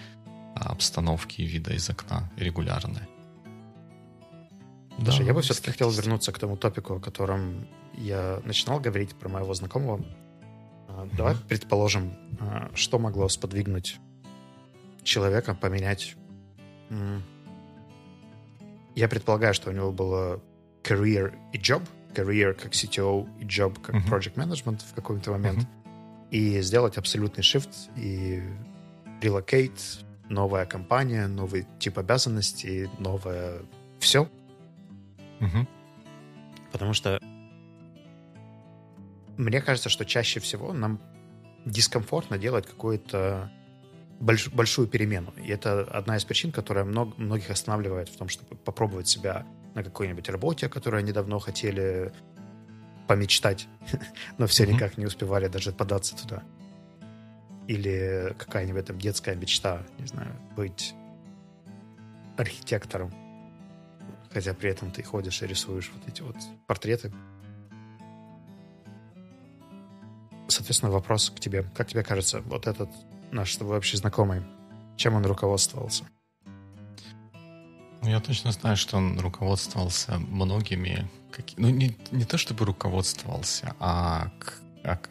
обстановки и вида из окна регулярные. Да, я бы все-таки хотел вернуться к тому топику, о котором я начинал говорить про моего знакомого. Mm-hmm. Давай предположим, а, что могло сподвигнуть человека поменять... Я предполагаю, что у него было career и job, career как CTO и job как mm-hmm. project management в какой-то момент, mm-hmm. и сделать абсолютный shift и relocate, новая компания, новый тип обязанностей, новое все — Угу. Потому что мне кажется, что чаще всего нам дискомфортно делать какую-то больш, большую перемену. И это одна из причин, которая много, многих останавливает в том, чтобы попробовать себя на какой-нибудь работе, о которой они давно хотели помечтать, но все mm-hmm. никак не успевали даже податься туда. Или какая-нибудь там детская мечта, не знаю, быть архитектором хотя при этом ты ходишь и рисуешь вот эти вот портреты. Соответственно, вопрос к тебе. Как тебе кажется, вот этот наш с тобой общий знакомый, чем он руководствовался? Ну, я точно знаю, что он руководствовался многими, ну, не, не то чтобы руководствовался, а к,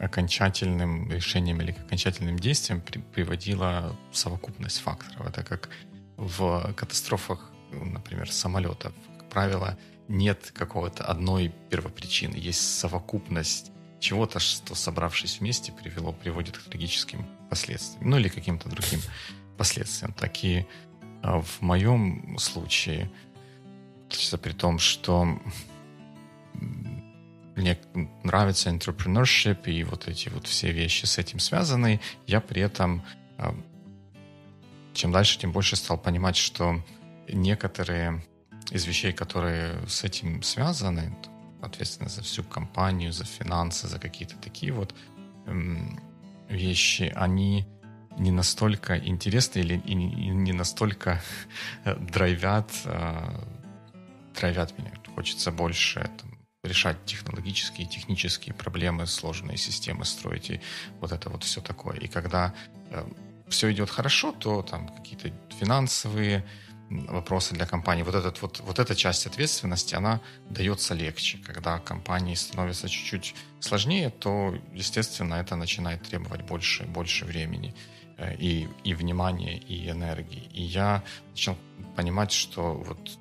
окончательным решениям или к окончательным действиям при, приводила совокупность факторов. Это как в катастрофах, например, самолетов правило, нет какого-то одной первопричины. Есть совокупность чего-то, что, собравшись вместе, привело, приводит к трагическим последствиям. Ну, или каким-то другим последствиям. Такие а, в моем случае, при том, что мне нравится entrepreneurship и вот эти вот все вещи с этим связаны, я при этом а, чем дальше, тем больше стал понимать, что некоторые из вещей, которые с этим связаны, ответственно за всю компанию, за финансы, за какие-то такие вот эм, вещи, они не настолько интересны или не настолько драйвят, э, драйвят меня. Хочется больше там, решать технологические, технические проблемы, сложные системы строить и вот это вот все такое. И когда э, все идет хорошо, то там какие-то финансовые вопросы для компании, вот, этот, вот, вот эта часть ответственности, она дается легче. Когда компании становится чуть-чуть сложнее, то, естественно, это начинает требовать больше, больше времени э, и, и внимания, и энергии. И я начал понимать, что вот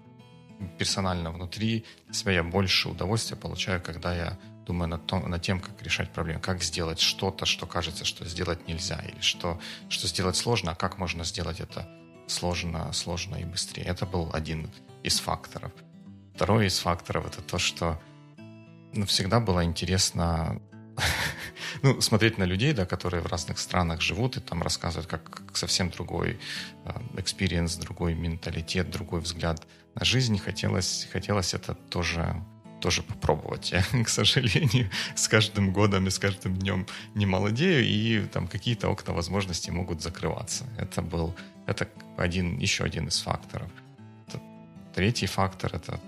персонально внутри себя я больше удовольствия получаю, когда я думаю над, том, над тем, как решать проблемы, как сделать что-то, что кажется, что сделать нельзя, или что, что сделать сложно, а как можно сделать это сложно, сложно и быстрее. Это был один из факторов. Второй из факторов это то, что ну, всегда было интересно ну, смотреть на людей, да, которые в разных странах живут и там рассказывают, как, совсем другой experience, э, другой менталитет, другой взгляд на жизнь. Хотелось, хотелось это тоже тоже попробовать. Я, к сожалению, с каждым годом и с каждым днем не молодею, и там какие-то окна возможностей могут закрываться. Это был это один, еще один из факторов. Третий фактор — это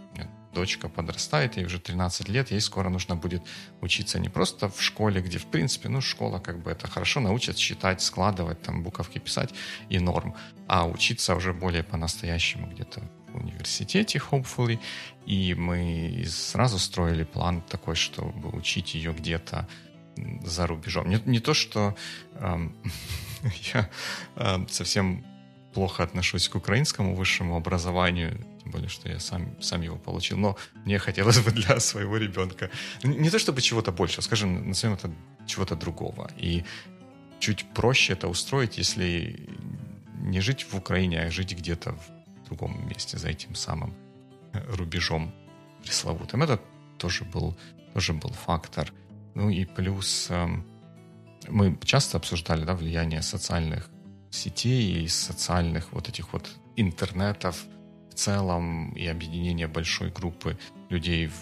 дочка подрастает, ей уже 13 лет, ей скоро нужно будет учиться не просто в школе, где, в принципе, ну, школа как бы это хорошо, научат считать, складывать, там, буковки писать и норм, а учиться уже более по-настоящему где-то в университете, hopefully, и мы сразу строили план такой, чтобы учить ее где-то за рубежом. Не, не то, что эм, я э, совсем плохо отношусь к украинскому высшему образованию, тем более, что я сам, сам его получил, но мне хотелось бы для своего ребенка не то чтобы чего-то большего, скажем, назовем это чего-то другого. И чуть проще это устроить, если не жить в Украине, а жить где-то в другом месте, за этим самым рубежом пресловутым. Это тоже был, тоже был фактор. Ну и плюс эм, мы часто обсуждали да, влияние социальных сетей и социальных вот этих вот интернетов в целом и объединение большой группы людей в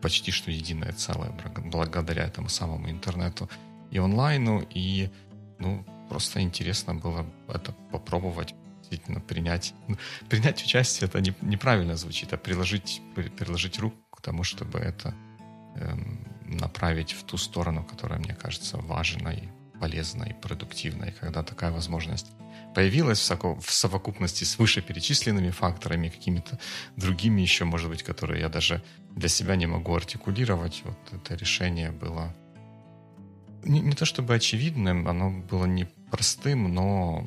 почти что единое целое благодаря этому самому интернету и онлайну. И ну, просто интересно было это попробовать действительно принять. Принять участие это не, неправильно звучит, а приложить, приложить руку к тому, чтобы это эм, направить в ту сторону, которая мне кажется важной полезно и продуктивно. И когда такая возможность появилась в совокупности с вышеперечисленными факторами, какими-то другими еще, может быть, которые я даже для себя не могу артикулировать, вот это решение было не, не то чтобы очевидным, оно было не простым, но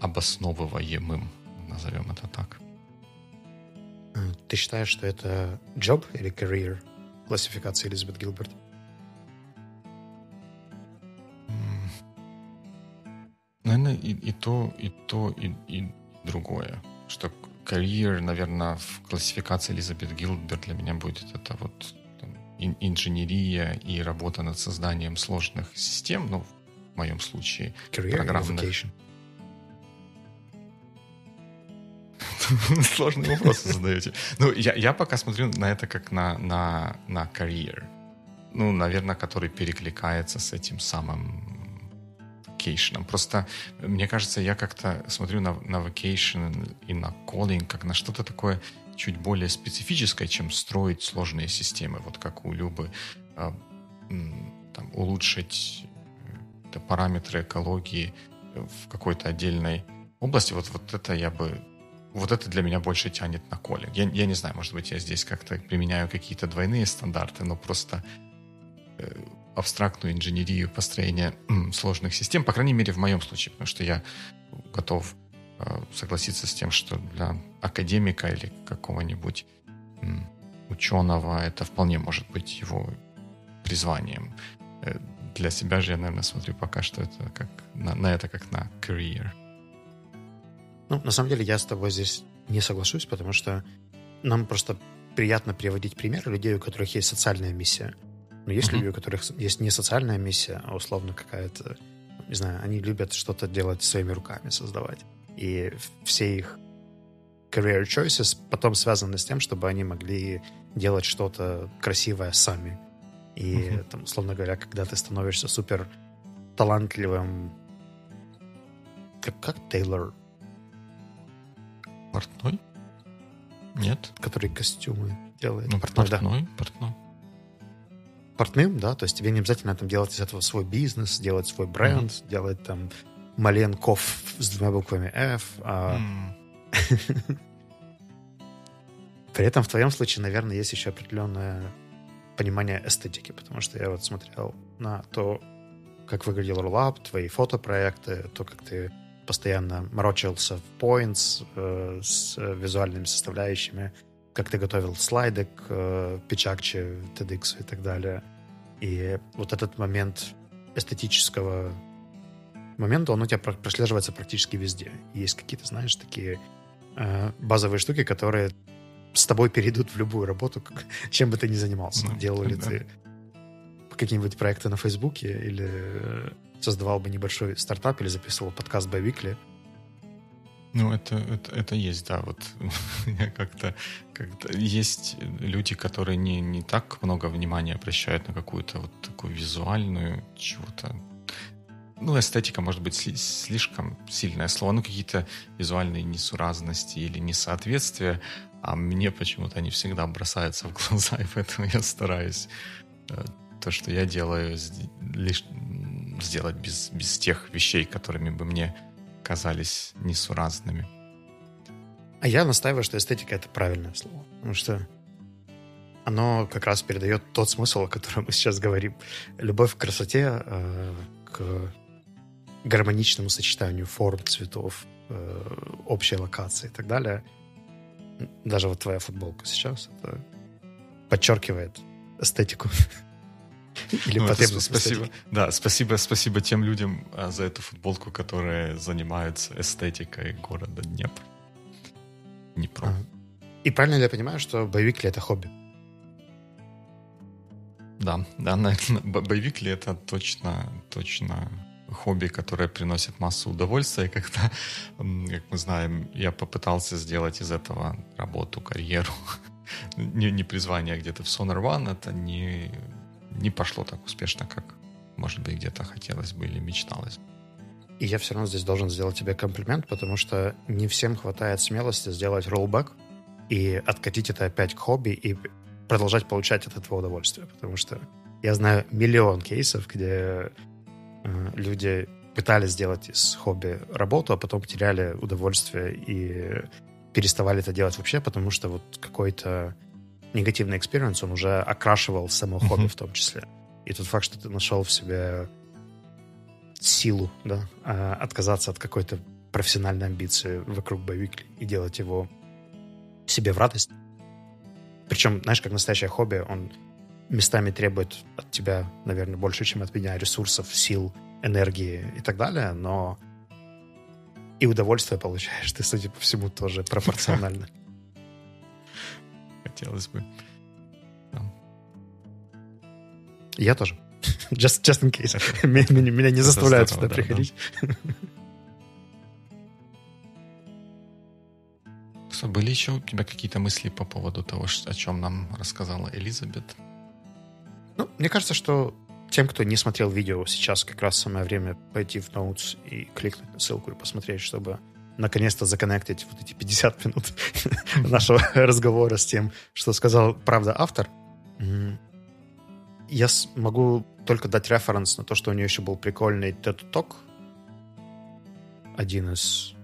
обосновываемым, назовем это так. Ты считаешь, что это job или career классификация Элизабет Гилберт? Наверное, и, и то, и то, и, и другое. Что карьер, наверное, в классификации Элизабет Гилберт для меня будет это вот там, инженерия и работа над созданием сложных систем, ну, в моем случае, career программных. Сложные вопросы задаете. Ну, я, я пока смотрю на это как на, на, на карьер. Ну, наверное, который перекликается с этим самым vacation. Просто, мне кажется, я как-то смотрю на, на vacation и на calling как на что-то такое чуть более специфическое, чем строить сложные системы. Вот как у Любы э, там, улучшить э, параметры экологии в какой-то отдельной области. Вот, вот это я бы вот это для меня больше тянет на коллинг. Я, я не знаю, может быть, я здесь как-то применяю какие-то двойные стандарты, но просто э, абстрактную инженерию построения сложных систем, по крайней мере, в моем случае, потому что я готов э, согласиться с тем, что для академика или какого-нибудь ученого это вполне может быть его призванием. Э, для себя же я, наверное, смотрю пока что это как на, на это как на career. Ну, на самом деле, я с тобой здесь не соглашусь, потому что нам просто приятно приводить примеры людей, у которых есть социальная миссия. Но есть mm-hmm. люди, у которых есть не социальная миссия, а условно какая-то, не знаю, они любят что-то делать своими руками, создавать. И все их career choices потом связаны с тем, чтобы они могли делать что-то красивое сами. И, mm-hmm. там, условно говоря, когда ты становишься супер талантливым как, как Тейлор? Портной? Нет. Который костюмы делает. Ну, портной, портной, да. портной. Портным, да, то есть тебе не обязательно там делать из этого свой бизнес, делать свой бренд, mm-hmm. делать там Маленков с двумя буквами F. А... Mm. При этом в твоем случае, наверное, есть еще определенное понимание эстетики, потому что я вот смотрел на то, как выглядел Rollup, твои фотопроекты, то, как ты постоянно морочился в points э, с визуальными составляющими, как ты готовил слайды к э, Печакче, TEDx и так далее. И вот этот момент эстетического момента, он у тебя прослеживается практически везде. Есть какие-то, знаешь, такие э, базовые штуки, которые с тобой перейдут в любую работу, чем бы ты ни занимался. Ну, Делал ли да. ты какие-нибудь проекты на Фейсбуке или создавал бы небольшой стартап или записывал подкаст Weekly. Ну, это, это, это есть, да. Вот как-то, как-то есть люди, которые не, не так много внимания обращают на какую-то вот такую визуальную чего-то. Ну, эстетика может быть слишком сильное слово, ну, какие-то визуальные несуразности или несоответствия, а мне почему-то они всегда бросаются в глаза, и поэтому я стараюсь э, то, что я делаю, лишь сделать без, без тех вещей, которыми бы мне казались несуразными. А я настаиваю, что эстетика — это правильное слово. Потому что оно как раз передает тот смысл, о котором мы сейчас говорим. Любовь к красоте, э, к гармоничному сочетанию форм, цветов, э, общей локации и так далее. Даже вот твоя футболка сейчас это подчеркивает эстетику Или ну, потребность спасибо, Да, спасибо, спасибо тем людям а, за эту футболку, которые занимаются эстетикой города Днепр. Днепро. Ага. И правильно ли я понимаю, что боевик ли это хобби? Да, да, наверное, боевик ли это точно, точно хобби, которое приносит массу удовольствия. И когда, как мы знаем, я попытался сделать из этого работу, карьеру, не, не призвание где-то в Sonar One, это не не пошло так успешно, как, может быть, где-то хотелось бы или мечталось. И я все равно здесь должен сделать тебе комплимент, потому что не всем хватает смелости сделать rollback и откатить это опять к хобби и продолжать получать от этого удовольствие. Потому что я знаю миллион кейсов, где э, люди пытались сделать из хобби работу, а потом потеряли удовольствие и переставали это делать вообще, потому что вот какой-то негативный experience, он уже окрашивал само хобби в том числе. И тот факт, что ты нашел в себе силу, да, а, отказаться от какой-то профессиональной амбиции вокруг боевик и делать его себе в радость. Причем, знаешь, как настоящее хобби, он местами требует от тебя, наверное, больше, чем от меня, ресурсов, сил, энергии и так далее, но и удовольствие получаешь ты, судя по всему, тоже пропорционально хотелось бы. Я тоже. Just, just in case. меня, меня не заставляют сюда да, приходить. Да. Что, были еще у тебя какие-то мысли по поводу того, о чем нам рассказала Элизабет? Ну, мне кажется, что тем, кто не смотрел видео, сейчас как раз самое время пойти в Notes и кликнуть на ссылку и посмотреть, чтобы наконец-то законнектить вот эти 50 минут нашего разговора с тем, что сказал, правда, автор. Я могу только дать референс на то, что у нее еще был прикольный TED Talk. Один из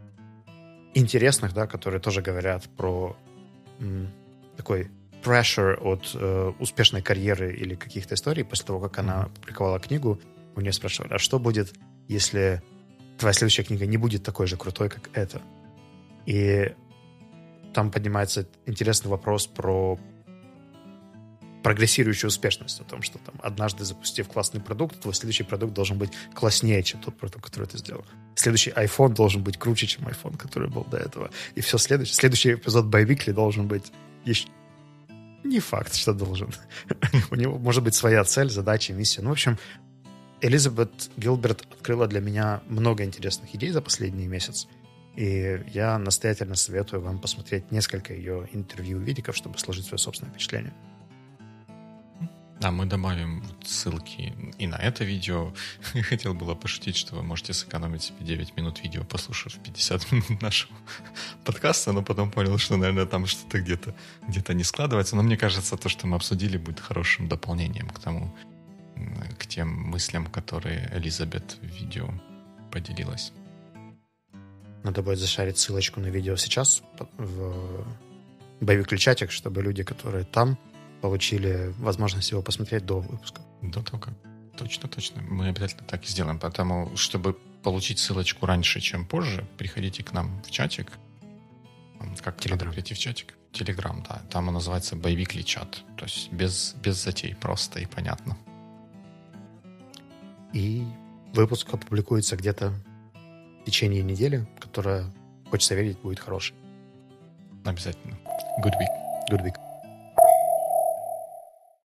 интересных, да, которые тоже говорят про такой pressure от э, успешной карьеры или каких-то историй. После того, как она опубликовала книгу, у нее спрашивали, а что будет, если твоя следующая книга не будет такой же крутой, как эта. И там поднимается интересный вопрос про прогрессирующую успешность, о том, что там однажды запустив классный продукт, твой следующий продукт должен быть класснее, чем тот продукт, который ты сделал. Следующий iPhone должен быть круче, чем iPhone, который был до этого. И все следующее. Следующий эпизод Байвикли должен быть еще... Не факт, что должен. У него может быть своя цель, задача, миссия. Ну, в общем, Элизабет Гилберт открыла для меня много интересных идей за последний месяц. И я настоятельно советую вам посмотреть несколько ее интервью видиков, чтобы сложить свое собственное впечатление. Да, мы добавим ссылки и на это видео. Хотел было пошутить, что вы можете сэкономить себе 9 минут видео, послушав 50 минут нашего подкаста, но потом понял, что, наверное, там что-то где-то где не складывается. Но мне кажется, то, что мы обсудили, будет хорошим дополнением к тому, к тем мыслям, которые Элизабет в видео поделилась. Надо будет зашарить ссылочку на видео сейчас в боевик чатик, чтобы люди, которые там, получили возможность его посмотреть до выпуска. До того, как. Точно, точно. Мы обязательно так и сделаем. Поэтому, чтобы получить ссылочку раньше, чем позже, приходите к нам в чатик. Как Телеграм. прийти в чатик? Телеграм, да. Там он называется «Боевик чат». То есть без, без затей, просто и понятно. И выпуск опубликуется где-то в течение недели, которая, хочется верить, будет хорошей. Обязательно. Good week. Good week.